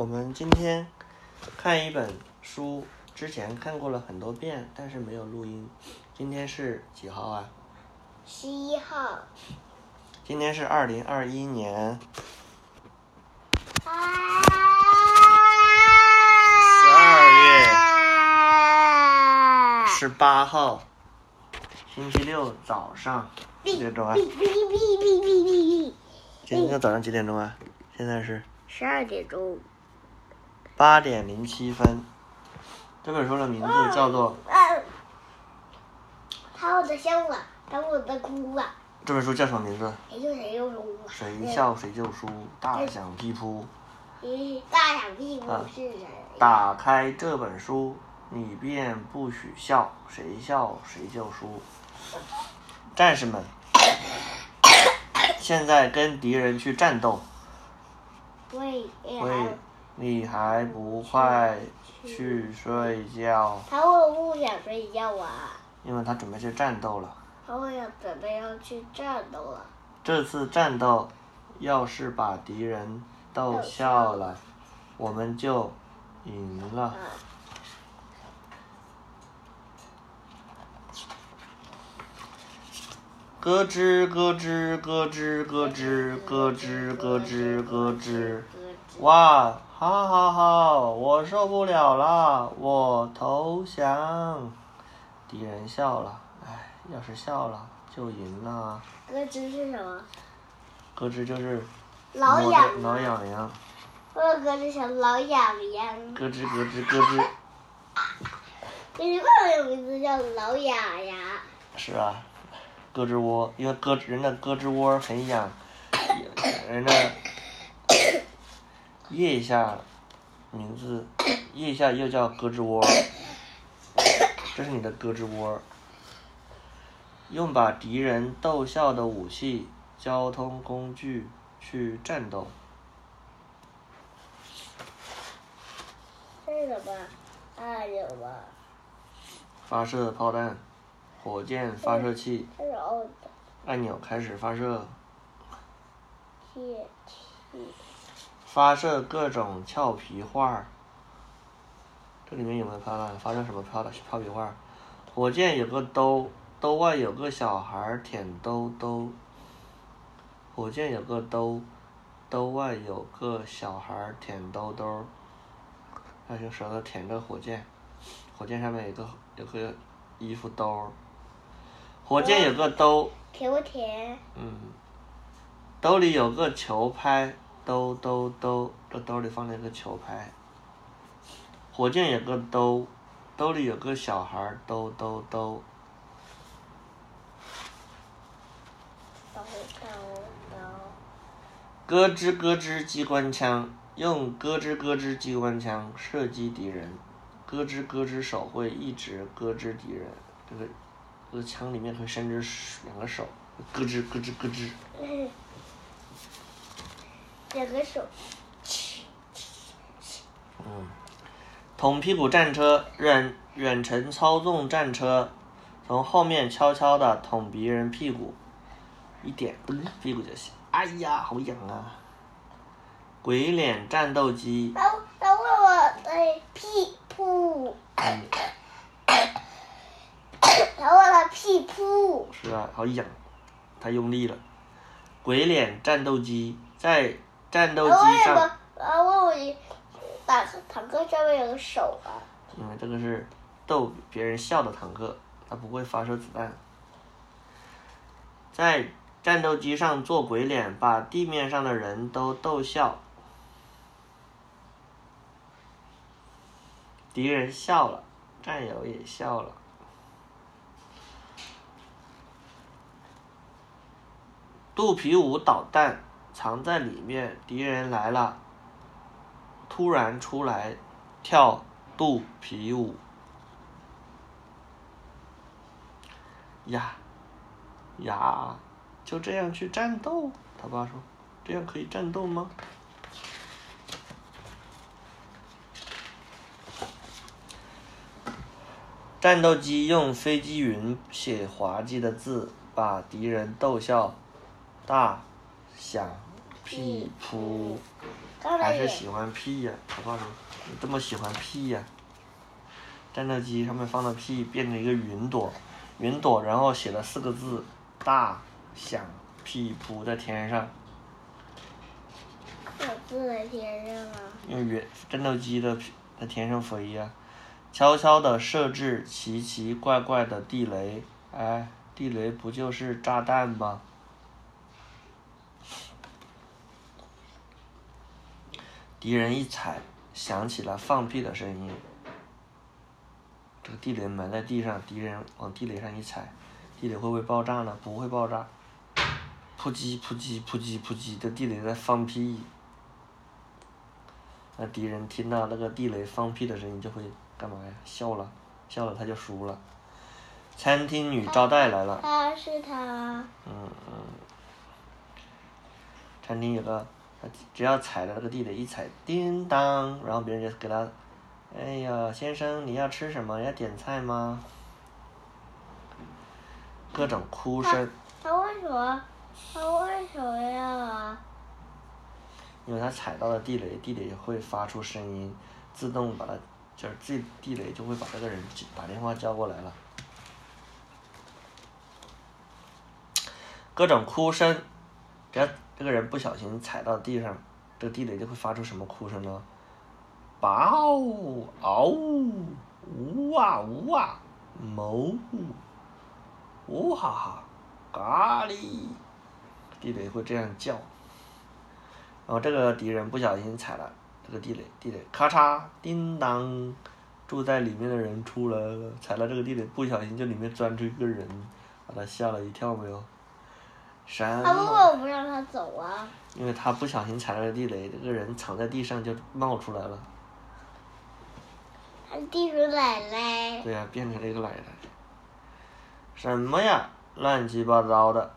我们今天看一本书，之前看过了很多遍，但是没有录音。今天是几号啊？十一号。今天是二零二一年啊！十二月十八号，星期六早上几点钟啊？今天早上几点钟啊？现在是十二点钟。八点零七分。这本书的名字叫做啊！他我的笑了，他我的哭了。这本书叫什么名字？谁救谁救输？谁笑谁就输，大响屁扑。咦，大响屁扑是谁？打开这本书，你便不许笑，谁笑谁就输。战士们，现在跟敌人去战斗。喂，喂，你还不快去睡觉？他我不想睡觉啊。因为他准备去战斗了。他我要准备要去战斗了。这次战斗，要是把敌人逗笑了，我们就赢了。咯吱咯吱咯吱咯吱咯吱咯吱咯吱，哇，好好好，我受不了了，我投降。敌人笑了，哎，要是笑了就赢了。咯吱是什么？咯吱就是挠痒挠痒痒。我有咯吱想挠痒痒。咯吱咯吱咯吱。你为什么有名字叫挠痒痒？是啊，咯吱窝，因为咯人的咯吱窝很痒，人的腋下名字腋下又叫胳肢窝，这是你的胳肢窝。用把敌人逗笑的武器、交通工具去战斗。这个吧，啊有吧。发射炮弹，火箭发射器，按钮开始发射。铁发射各种俏皮话。这里面有没有漂亮？发射什么漂的俏皮话？火箭有个兜，兜外有个小孩舔兜兜。火箭有个兜，兜外有个小孩舔兜兜。他用舌头舔着火箭，火箭上面有个有个衣服兜。火箭有个兜。舔不舔？嗯。兜里有个球拍，兜兜兜，这兜里放了一个球拍。火箭有个兜，兜里有个小孩，兜兜兜。兜。咯吱咯吱机关枪。用咯吱咯吱机关枪射击敌人，咯吱咯吱手会一直咯吱敌人。这个，这个枪里面会伸着两个手，咯吱咯吱咯吱。两个手。嗯，捅屁股战车，远远程操纵战车，从后面悄悄的捅别人屁股，一点噔屁股就行。哎呀，好痒啊！鬼脸战斗机。他他问我的屁股。他问了屁股。是啊，好痒，太用力了。鬼脸战斗机在战斗机上。啊，问我坦克坦克上面有个手啊。因为这个是逗别人笑的坦克，它不会发射子弹。在战斗机上做鬼脸，把地面上的人都逗笑。敌人笑了，战友也笑了。肚皮舞导弹藏在里面，敌人来了，突然出来跳肚皮舞。呀呀，就这样去战斗？他爸说：“这样可以战斗吗？”战斗机用飞机云写滑稽的字，把敌人逗笑，大响屁扑。还是喜欢屁呀、我告诉你，你这么喜欢屁呀、战斗机上面放的屁变成一个云朵，云朵然后写了四个字：大响屁扑在天上。有字在天上啊。因为原战斗机的在天上飞呀、悄悄的设置奇奇怪怪的地雷，哎，地雷不就是炸弹吗？敌人一踩，响起了放屁的声音。这个地雷埋在地上，敌人往地雷上一踩，地雷会不会爆炸呢？不会爆炸。扑叽扑叽扑叽扑叽，这地雷在放屁。那敌人听到那个地雷放屁的声音，就会干嘛呀？笑了，笑了他就输了。餐厅女招待来了，他是他，嗯嗯。餐厅有个，他只要踩着那个地雷一踩，叮当，然后别人就给他，哎呀，先生你要吃什么？要点菜吗？各种哭声，他为什么？他为什么要啊？因为他踩到了地雷，地雷会发出声音，自动把它，就是这地雷就会把这个人打电话叫过来了。各种哭声，只要这个人不小心踩到地上，这个地雷就会发出什么哭声呢？嗷嗷呜啊呜啊，哞呜哈哈，咖喱，地雷会这样叫。然后这个敌人不小心踩了这个地雷，地雷咔嚓叮当，住在里面的人出来了，踩了这个地雷，不小心就里面钻出一个人，把他吓了一跳没有？什他为么？什么不让他走啊？因为他不小心踩了个地雷，这个人躺在地上就冒出来了，他地主奶奶。对呀、变成了一个奶奶。什么呀，乱七八糟的！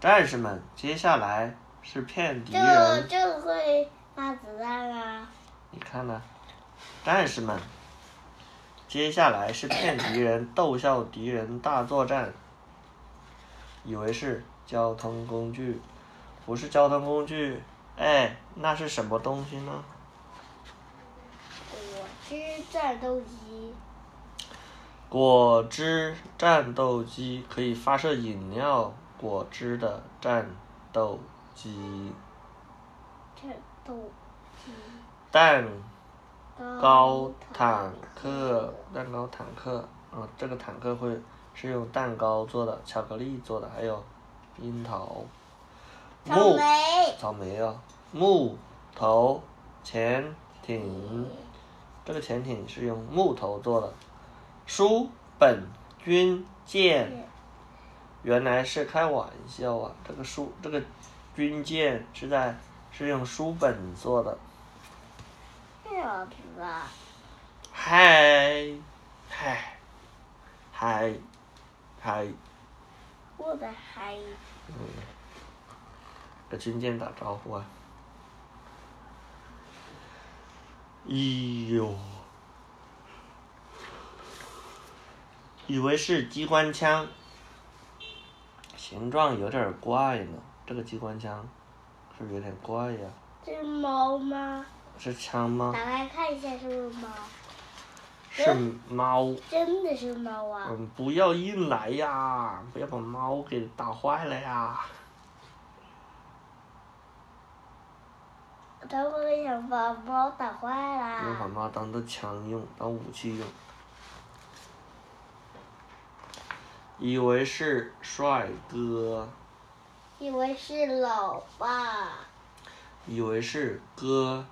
战士们，接下来是骗敌这个人。这个会发子弹啊！你看呢，战士们，接下来是骗敌人、逗笑敌人大作战。以为是交通工具，不是交通工具，哎，那是什么东西呢？果汁战斗机，果汁战斗机可以发射饮料果汁的战斗机，战斗机，蛋糕坦坦克，蛋糕坦克，啊，这个坦克会是用蛋糕做的，巧克力做的，还有樱桃、草木莓，草莓啊，木头潜艇，这个潜艇是用木头做的，书本军舰，原来是开玩笑啊，这个书这个军舰是在是用书本做的。嗨，嗨，嗨，嗨，我的嗨。嗯跟军舰打招呼啊！哎呦，以为是机关枪，形状有点怪呢。这个机关枪是不是有点怪呀？这是猫吗？是枪吗？打开看一下是不是猫？是猫。真的是猫啊！嗯，不要硬来呀！不要把猫给打坏了呀！他会想把猫打坏不要把。猫当做枪用，当武器用。以为是帅哥，以为是老爸，以为是歌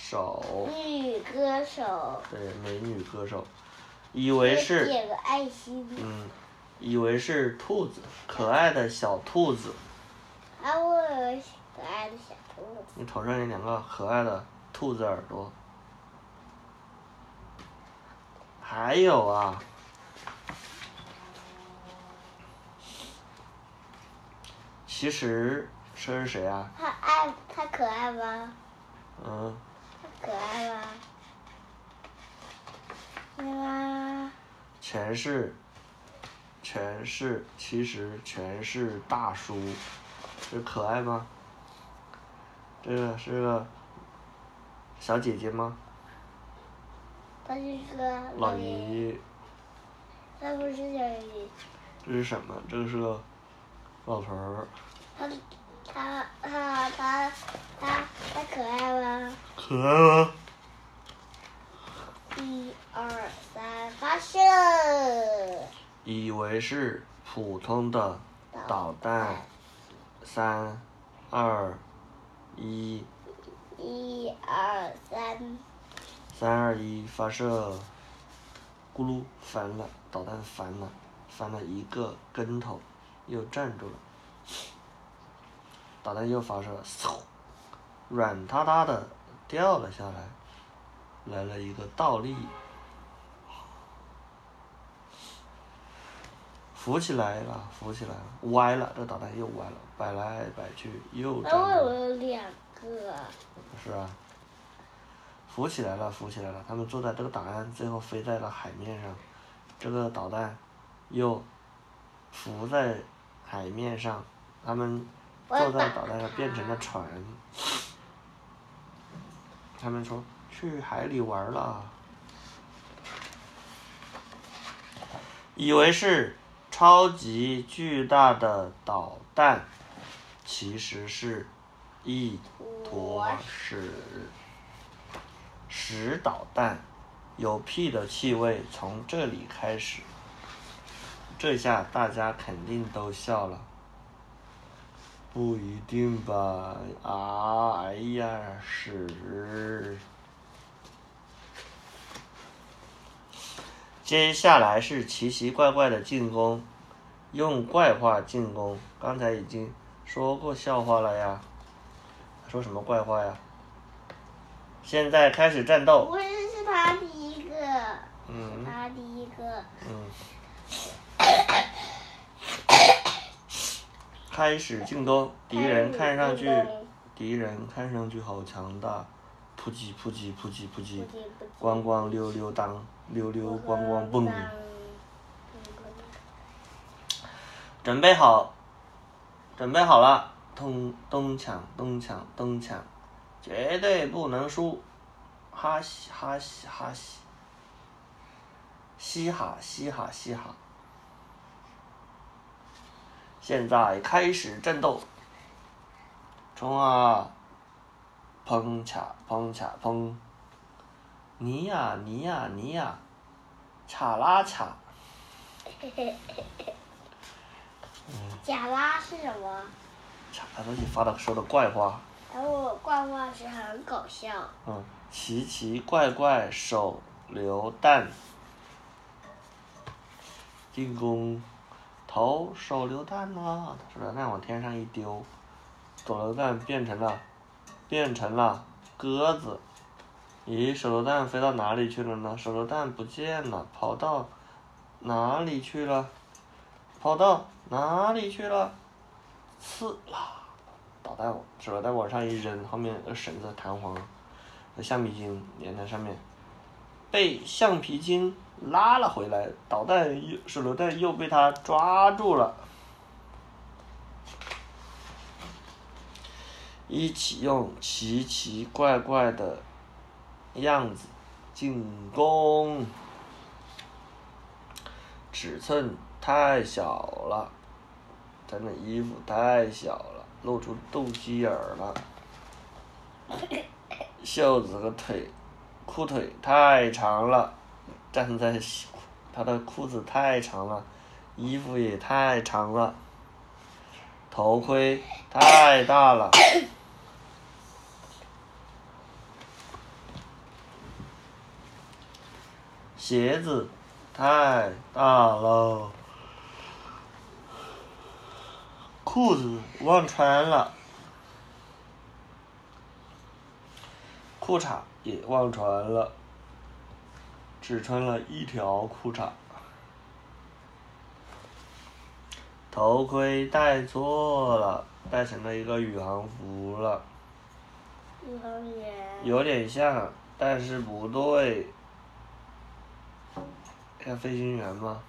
手，女歌手，对，美女歌手，以为是，点个爱心。嗯，以为是兔子，可爱的小兔子。啊，我有可爱的小兔子。你头上有两个可爱的兔子耳朵。还有啊，其实这是谁啊？他爱，他可爱吗？嗯，它可爱吗？对吗？全是，全是，其实全是大叔，这可爱吗？这个是个小姐姐吗？他是个老爷爷爷。他不是小爷爷，这是什么？这个是个老头儿。他他他他他他可爱吗？可爱吗？一二三，发射！以为是普通的导弹。三，二，一，一二三，三二一，发射！咕噜，翻了，导弹翻了，翻了一个跟头，又站住了。导弹又发射了，嗖，软塌塌的掉了下来，来了一个倒立，浮起来了，浮起来了，歪了，这导弹又歪了，摆来摆去又站那为什么住了，有两个？是啊，浮起来了，浮起来了，他们坐在这个档案最后飞在了海面上，这个导弹又浮在海面上，他们坐在导弹上变成了船。他们说去海里玩了，以为是超级巨大的导弹，其实是一坨屎。屎导弹，有屁的气味从这里开始。这下大家肯定都笑了。不一定吧？啊，哎呀，是！接下来是奇奇怪怪的进攻，用怪话进攻。刚才已经说过笑话了呀，说什么怪话呀？现在开始战斗。不会是他第一个，嗯他第一个。嗯。开始进攻，敌人看上去，敌人看上去好强大，扑叽扑叽扑叽扑叽，咣咣溜溜当，溜溜咣咣蹦。准备好，准备好了，咚咚抢咚抢咚抢，绝对不能输，哈西哈西哈西，嘻哈嘻哈嘻哈。现在开始战斗，冲啊！砰卡砰卡砰，你呀你呀你呀，卡拉卡。卡拉是什么？卡拉自己发的说的怪话，然后怪话是很搞笑。嗯，奇奇怪怪手榴弹，进攻，投手榴弹啦！手榴弹往天上一丢，手榴弹变成了，变成了鸽子。咦，手榴弹飞到哪里去了呢？手榴弹不见了，跑到哪里去了？跑到哪里去了？刺啦！导弹手榴弹往上一扔，后面有绳子弹簧，有橡皮筋粘在上面，被橡皮筋拉了回来，导弹又手榴弹又被他抓住了。一起用奇奇怪怪的样子进攻，尺寸太小了，咱的衣服太小了，露出肚脐眼了。袖子和腿，裤腿太长了，站在他的裤子太长了，衣服也太长了，头盔太大了。鞋子太大了，裤子忘穿了，裤衩也忘穿了，只穿了一条裤衩。头盔戴错了，戴成了一个宇航服了，宇航员。有点像，但是不对。像飞行员吗？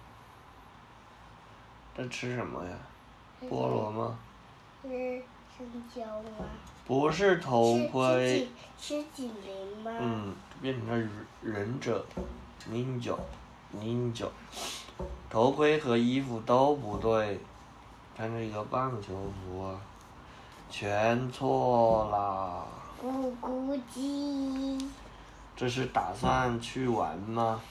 这吃什么呀？菠萝吗？是香蕉吗？不是头盔，是警铃吗？嗯，变成了忍者，ninja ninja，头盔和衣服都不对，穿着一个棒球服啊，全错啦。咕咕鸡。这是打算去玩吗？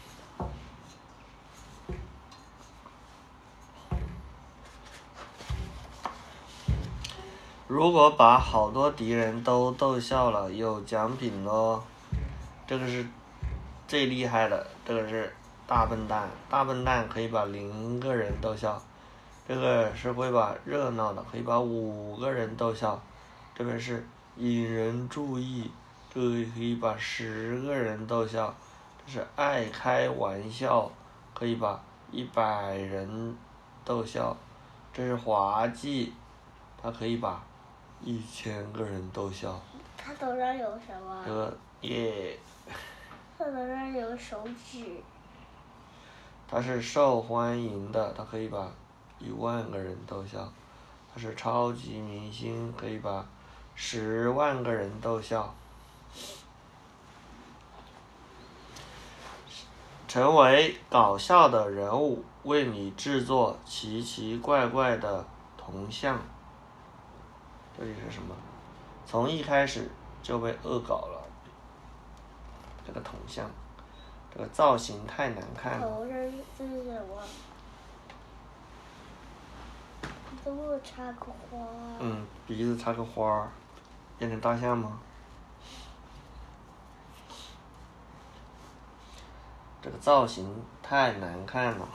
如果把好多敌人都逗笑了，有奖品喽。这个是最厉害的，这个是大笨蛋，大笨蛋可以把零个人逗笑。这个是会把热闹的，可以把五个人逗笑。这个是引人注意。这个可以把十个人逗笑，这是爱开玩笑，可以把一百人逗笑，这是滑稽，它可以把一千个人逗笑。他头上有什么？这个耶。他头上有手指。他是受欢迎的，他可以把一万个人逗笑。他是超级明星，可以把十万个人逗笑。成为搞笑的人物，为你制作奇奇怪怪的铜像。这里是什么？从一开始就被恶搞了。这个铜像，这个造型太难看了。这是什么插个花？嗯，鼻子插个花，变成大象吗？这个造型太难看了，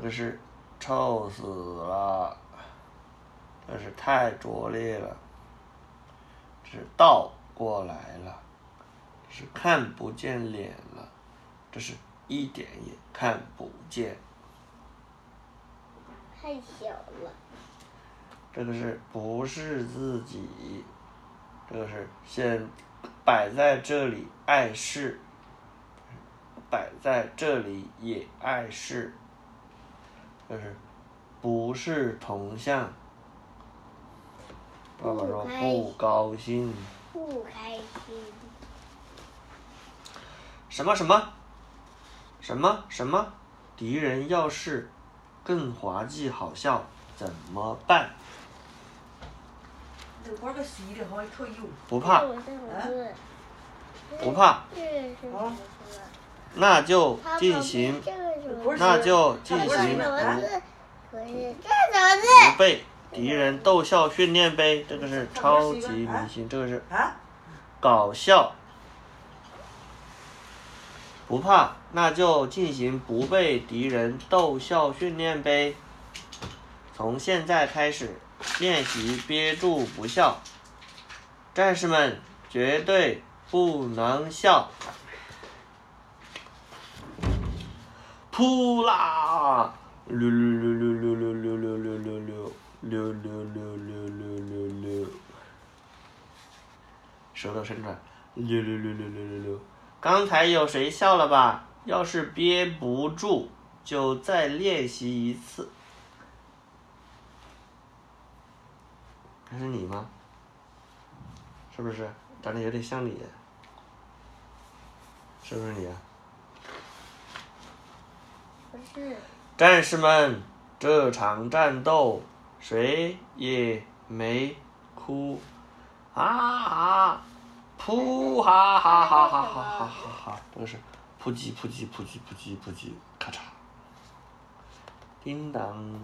这个是臭死了，这是太拙劣了，这是倒过来了，是看不见脸了，这是一点也看不见，太小了，这个是不是自己？这个是先摆在这里碍事，摆在这里也碍事。这是不是同向？爸爸说不高兴。不开心。什么什么？什么什么？敌人要是更滑稽好笑怎么办？不怕，不怕，那就进行，那就进行不不被敌人逗笑训练呗。这个是超级明星，这个是搞笑，不怕，那就进行不被敌人逗笑训练呗。从现在开始。练习憋住不笑，战士们绝对不能笑。哭啦！溜溜溜溜溜溜溜溜溜溜溜溜溜溜溜溜溜，舌头伸出来，六六六六六六六。刚才有谁笑了吧？要是憋不住，就再练习一次。这是你吗？是不是长得有点像你？是不是你？不是。是。战士们，这场战斗谁也没哭，啊哈，噗哈哈哈哈哈哈哈哈哈，不是，扑叽扑叽扑叽扑叽扑叽，咔嚓，叮当。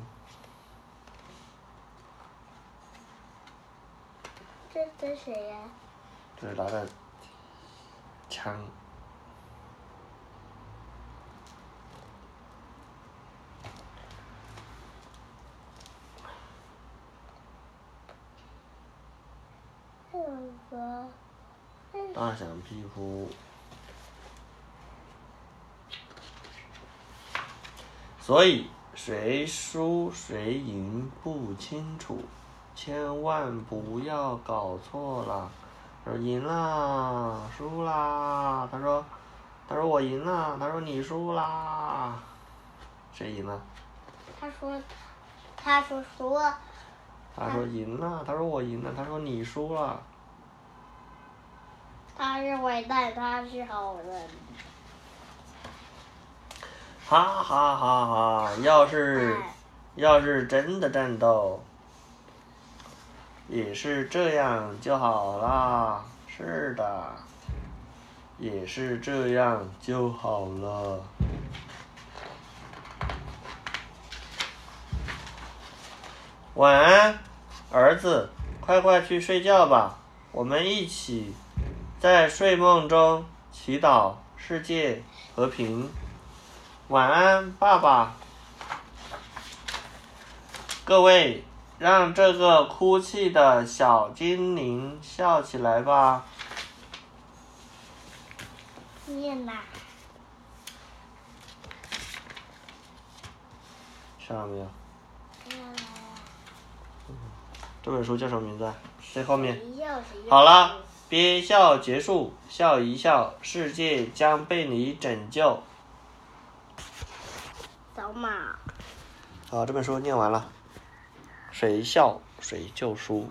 这是谁呀？这是拿的枪。大象皮肤。所以谁输谁赢不清楚。千万不要搞错了，说赢啦，输啦。他说，他说我赢了，他说你输啦。谁赢了？他说，他他说输了，他说赢了，他说我赢了，他说你输了。他是坏蛋，他是好人。哈哈哈哈！要是哎要是真的战斗，也是这样就好啦。是的，也是这样就好了。晚安，儿子，快快去睡觉吧。我们一起在睡梦中祈祷世界和平。晚安，爸爸。各位，让这个哭泣的小精灵笑起来吧。念啦，笑了没有？这本书叫什么名字啊？最后面。好了，憋笑结束，笑一笑，世界将被你拯救。扫码。好，这本书念完了，谁笑谁就输。